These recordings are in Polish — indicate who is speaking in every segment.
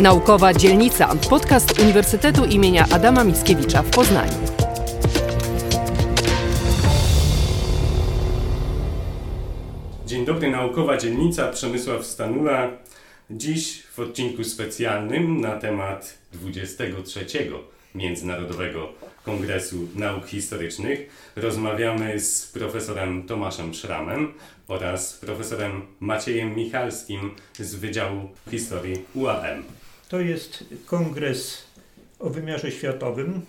Speaker 1: Naukowa Dzielnica, podcast Uniwersytetu imienia Adama Mickiewicza w Poznaniu.
Speaker 2: Dzień dobry, Naukowa Dzielnica, Przemysław Stanula. Dziś w odcinku specjalnym na temat 23 Międzynarodowego Kongresu Nauk Historycznych rozmawiamy z profesorem Tomaszem Szramem oraz profesorem Maciejem Michalskim z Wydziału Historii UAM.
Speaker 3: To jest kongres o wymiarze światowym.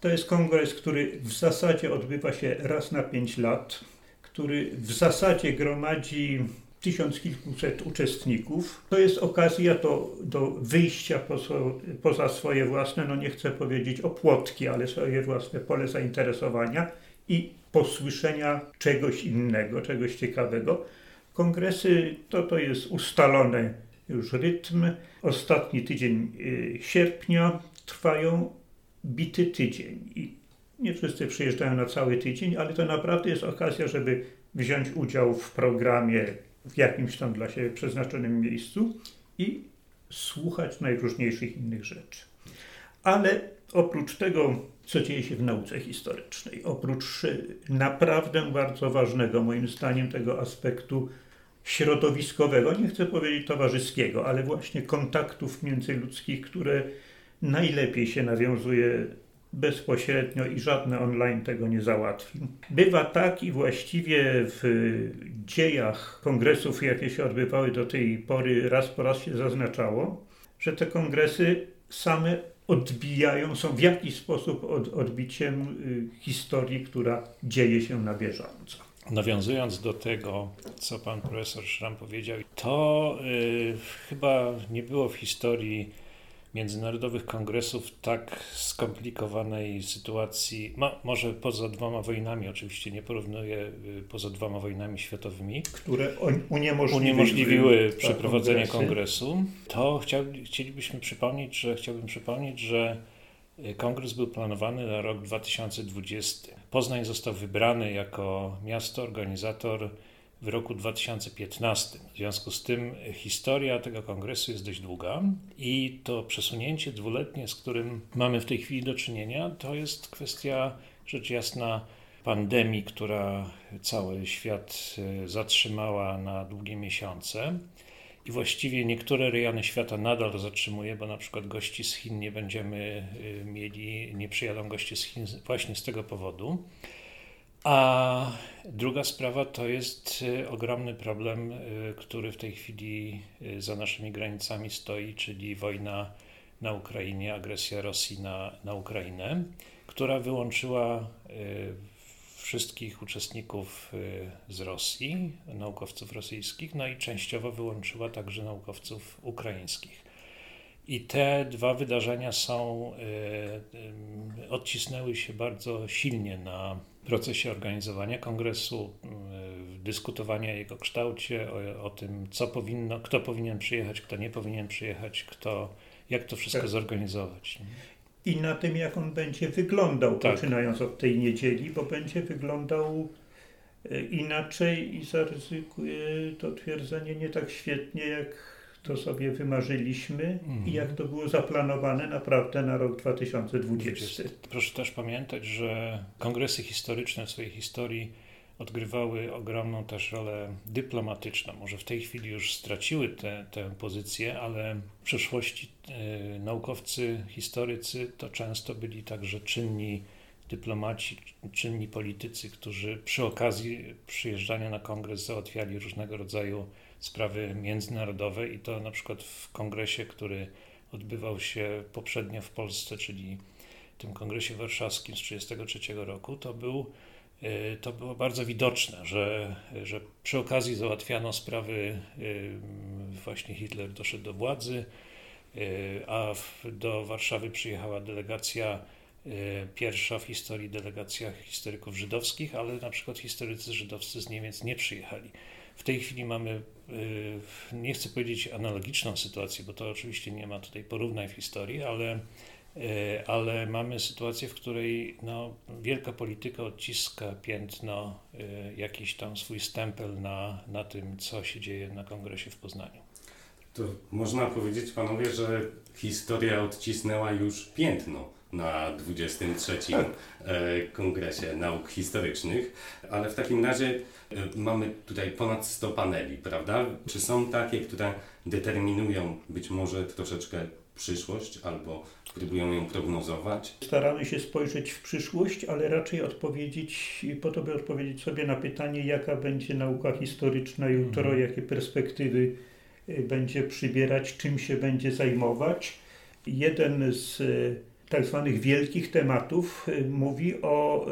Speaker 3: To jest kongres, który w zasadzie odbywa się raz na pięć lat, który w zasadzie gromadzi tysiąc kilkuset uczestników. To jest okazja do, do wyjścia poza, poza swoje własne, no nie chcę powiedzieć opłotki, ale swoje własne pole zainteresowania i posłyszenia czegoś innego, czegoś ciekawego. Kongresy to, to jest ustalony już rytm. Ostatni tydzień y, sierpnia trwają bity tydzień i nie wszyscy przyjeżdżają na cały tydzień, ale to naprawdę jest okazja, żeby wziąć udział w programie w jakimś tam dla siebie przeznaczonym miejscu i słuchać najróżniejszych innych rzeczy. Ale oprócz tego, co dzieje się w nauce historycznej, oprócz naprawdę bardzo ważnego, moim zdaniem, tego aspektu środowiskowego, nie chcę powiedzieć towarzyskiego, ale właśnie kontaktów międzyludzkich, które najlepiej się nawiązuje bezpośrednio i żadne online tego nie załatwi. Bywa tak i właściwie w dziejach kongresów, jakie się odbywały do tej pory, raz po raz się zaznaczało, że te kongresy same odbijają, są w jakiś sposób od, odbiciem y, historii, która dzieje się na bieżąco.
Speaker 4: Nawiązując do tego, co pan profesor Szram powiedział, to y, chyba nie było w historii międzynarodowych kongresów tak skomplikowanej sytuacji, może poza dwoma wojnami, oczywiście nie porównuję y, poza dwoma wojnami światowymi,
Speaker 3: które uniemożliwiły,
Speaker 4: uniemożliwiły przeprowadzenie kongresu, to chciał, chcielibyśmy przypomnieć, że chciałbym przypomnieć, że y, kongres był planowany na rok 2020. Poznań został wybrany jako miasto organizator w roku 2015. W związku z tym historia tego kongresu jest dość długa i to przesunięcie dwuletnie, z którym mamy w tej chwili do czynienia, to jest kwestia rzecz jasna pandemii, która cały świat e, zatrzymała na długie miesiące. I właściwie niektóre rejony świata nadal zatrzymuje, bo na przykład gości z Chin nie będziemy e, mieli, nie przyjadą goście z Chin właśnie z tego powodu. A druga sprawa to jest y, ogromny problem, y, który w tej chwili y, za naszymi granicami stoi, czyli wojna na Ukrainie, agresja Rosji na, na Ukrainę, która wyłączyła wszystkich uczestników z Rosji, naukowców rosyjskich, no i częściowo wyłączyła także naukowców ukraińskich. I te dwa wydarzenia są, odcisnęły się bardzo silnie na procesie organizowania kongresu, y, dyskutowania o jego kształcie, o, o, tym, co powinno, kto powinien przyjechać, kto nie powinien przyjechać, kto, jak to wszystko tak. zorganizować.
Speaker 3: I na tym, jak on będzie wyglądał, tak. poczynając od tej niedzieli, bo będzie wyglądał y, inaczej i zaryzykuję to twierdzenie nie tak świetnie, jak to sobie wymarzyliśmy mm. i jak to było zaplanowane naprawdę na rok 2020.
Speaker 4: Proszę też pamiętać, że kongresy historyczne w swojej historii odgrywały ogromną też rolę dyplomatyczną. Może w tej chwili już straciły tę pozycję, ale w przeszłości e, naukowcy, historycy to często byli także czynni dyplomaci, czynni politycy, którzy przy okazji przyjeżdżania na kongres załatwiali różnego rodzaju sprawy międzynarodowe i to na przykład w kongresie, który odbywał się poprzednio w Polsce, czyli tym kongresie warszawskim z 1933 roku, to, był, to było bardzo widoczne, że, że przy okazji załatwiano sprawy, e, właśnie Hitler doszedł do władzy, e, a do Warszawy przyjechała delegacja pierwsza w historii delegacja historyków żydowskich, ale na przykład historycy żydowscy z Niemiec nie przyjechali. W tej chwili mamy, y, nie chcę powiedzieć analogiczną sytuację, bo to oczywiście nie ma tutaj porównań w historii, ale, y, ale mamy sytuację, w której no, wielka polityka odciska piętno, y, jakiś tam swój stempel na, na tym, co się dzieje na kongresie w Poznaniu.
Speaker 2: To można powiedzieć, panowie, że historia odcisnęła już piętno na 23. E, Kongresie Nauk Historycznych, ale w takim razie e, mamy tutaj ponad 100 paneli, prawda? Czy są takie, które determinują być może troszeczkę przyszłość albo próbują ją prognozować?
Speaker 3: Staramy się spojrzeć w przyszłość, ale raczej odpowiedzieć, po to by odpowiedzieć sobie na pytanie, jaka będzie nauka historyczna jutro, mhm. jakie perspektywy y, będzie przybierać, czym się będzie zajmować. Jeden z y, tak zwanych wielkich tematów y, mówi o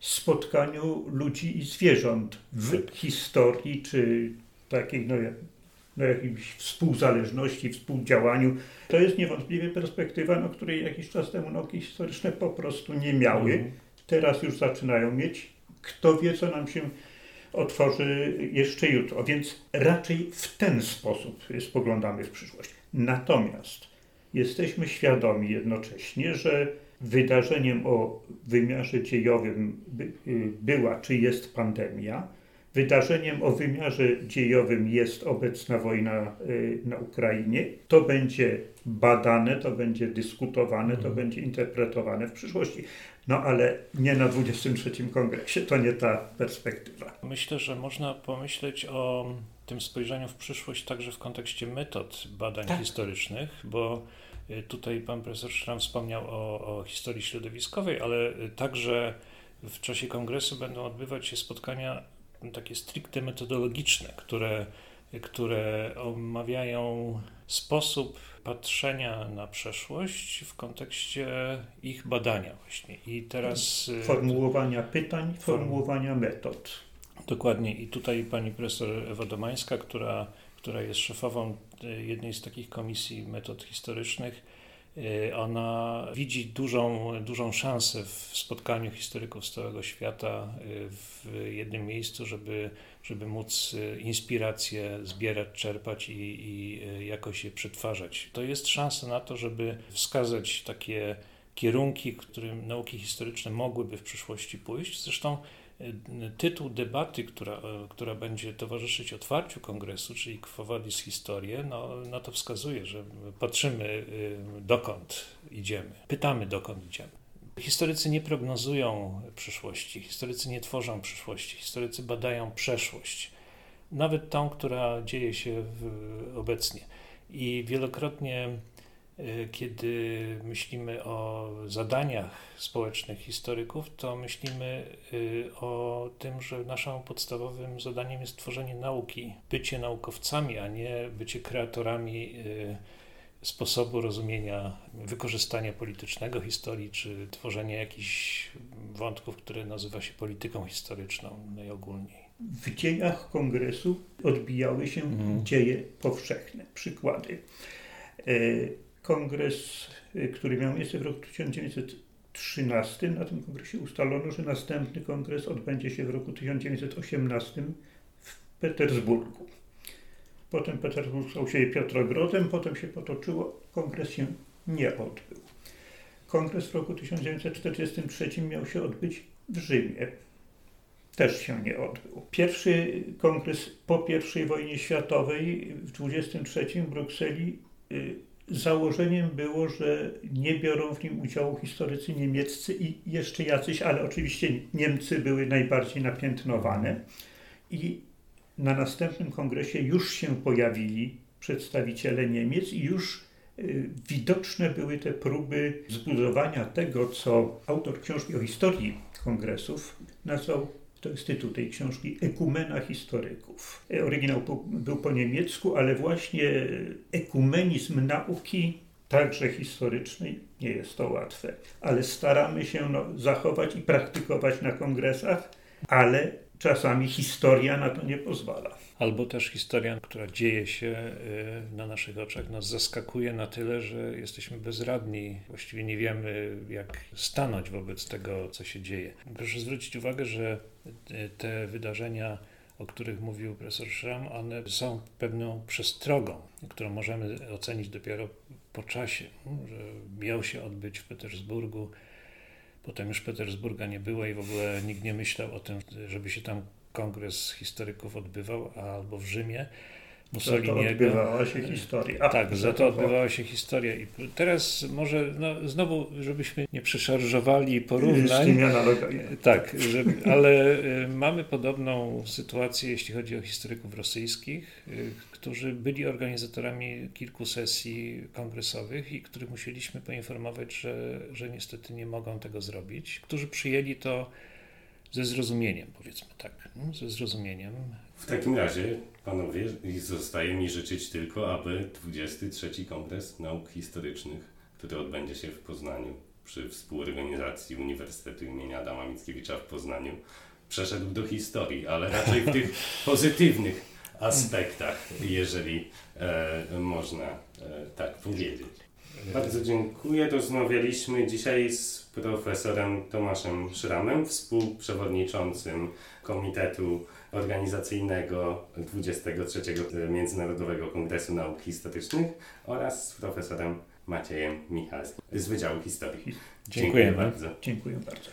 Speaker 3: spotkaniu ludzi i zwierząt w historii, czy takiej no, na jakiejś współzależności, współdziałaniu. To jest niewątpliwie perspektywa, no, której jakiś czas temu nauki historyczne po prostu nie miały. Mhm. Teraz już zaczynają mieć. Kto wie, co nam się otworzy jeszcze jutro. Więc raczej w ten sposób spoglądamy w przyszłość. Natomiast jesteśmy świadomi jednocześnie, że wydarzeniem o wymiarze dziejowym y, była czy jest pandemia, Wydarzeniem o wymiarze dziejowym jest obecna wojna y, na Ukrainie. To będzie badane, to będzie dyskutowane, to mhm. będzie interpretowane w przyszłości. No ale nie na 23 kongresie, to nie ta perspektywa.
Speaker 4: Myślę, że można pomyśleć o tym spojrzeniu w przyszłość także w kontekście metod badań tak. historycznych, bo y, tutaj pan profesor Szram wspomniał o, o historii środowiskowej, ale y, także w czasie kongresu będą odbywać się spotkania takie stricte metodologiczne, które, które omawiają sposób patrzenia na przeszłość w kontekście ich badania właśnie.
Speaker 3: I teraz... Y, formułowania pytań, formułowania metod.
Speaker 4: Dokładnie. I tutaj pani profesor Ewa Domańska, która, która jest szefową y, jednej z takich komisji metod historycznych, ona widzi dużą, dużą szansę w spotkaniu historyków z całego świata y, w jednym miejscu, żeby, żeby móc y, inspiracje zbierać, czerpać i, i jakoś je przetwarzać. To jest szansa na to, żeby wskazać takie kierunki, którym nauki historyczne mogłyby w przyszłości pójść. Zresztą tytuł debaty, która, która będzie towarzyszyć otwarciu kongresu, czyli Quo Vadis Historie, no, na to wskazuje, że patrzymy y, dokąd idziemy, pytamy dokąd idziemy. Historycy nie prognozują przyszłości, historycy nie tworzą przyszłości, historycy badają przeszłość, nawet tą, która dzieje się obecnie. I wielokrotnie E, kiedy myślimy o zadaniach społecznych historyków, to myślimy e, o tym, że naszym podstawowym zadaniem jest tworzenie nauki, bycie naukowcami, a nie bycie kreatorami e, sposobu rozumienia, wykorzystania politycznego historii, czy tworzenia jakichś wątków, które nazywa się polityką historyczną najogólniej.
Speaker 3: W dziejach kongresu odbijały się mhm. dzieje powszechne. Przykłady kongres, y, który miał miejsce w roku 1913. Na tym kongresie ustalono, że następny kongres odbędzie się w roku 1918 w Petersburgu. Potem Petersburg stał się Piotrogrodem, potem się potoczyło, kongres się nie odbył. Kongres w roku 1943 miał się odbyć w Rzymie. Też się nie odbył. Pierwszy kongres po I wojnie światowej w 1923 w Brukseli y, Założeniem było, że nie biorą w nim udziału historycy niemieccy i jeszcze jacyś, ale oczywiście Niemcy były najbardziej napiętnowane. I na następnym kongresie już się pojawili przedstawiciele Niemiec i już y, widoczne były te próby zbudowania tego, co autor książki o historii kongresów nazwał to jest tytuł tej książki, Ekumena historyków. E, oryginał był po niemiecku, ale właśnie ekumenizm nauki, także historycznej, nie jest to łatwe. Ale staramy się no, zachować i praktykować na kongresach, ale czasami historia na to nie pozwala.
Speaker 4: Albo też historia, która dzieje się y, na naszych oczach, nas zaskakuje na tyle, że jesteśmy bezradni. Właściwie nie wiemy, jak stanąć wobec tego, co się dzieje. Proszę zwrócić uwagę, że te wydarzenia, o których mówił profesor Schramm, one są pewną przestrogą, którą możemy ocenić dopiero po czasie, że miał się odbyć w Petersburgu. Potem już Petersburga nie było i w ogóle nikt nie myślał o tym, żeby się tam kongres historyków odbywał albo w Rzymie. Mussoliniego.
Speaker 3: Za to odbywała się historia.
Speaker 4: Tak, za to odbywała się historia. I teraz może no, znowu, żebyśmy nie przeszarżowali porównań. Tak, że, ale y, mamy podobną sytuację, jeśli chodzi o historyków rosyjskich, y, którzy byli organizatorami kilku sesji kongresowych i których musieliśmy poinformować, że, że niestety nie mogą tego zrobić, którzy przyjęli to ze zrozumieniem, powiedzmy tak, no, ze zrozumieniem.
Speaker 2: W takim razie, panowie, zostaje mi życzyć tylko, aby 23 Kongres Nauk Historycznych, który odbędzie się w Poznaniu przy współorganizacji Uniwersytetu imienia Adama Mickiewicza w Poznaniu, przeszedł do historii, ale raczej w tych pozytywnych aspektach, jeżeli e, można e, tak powiedzieć. Bardzo dziękuję. Rozmawialiśmy dzisiaj z profesorem Tomaszem Szramem, współprzewodniczącym Komitetu Organizacyjnego 23 Międzynarodowego Kongresu Nauk Historycznych oraz z profesorem Maciejem Michalskim z Wydziału Historii.
Speaker 4: Dziękuję
Speaker 2: bardzo.
Speaker 3: Dziękuję bardzo.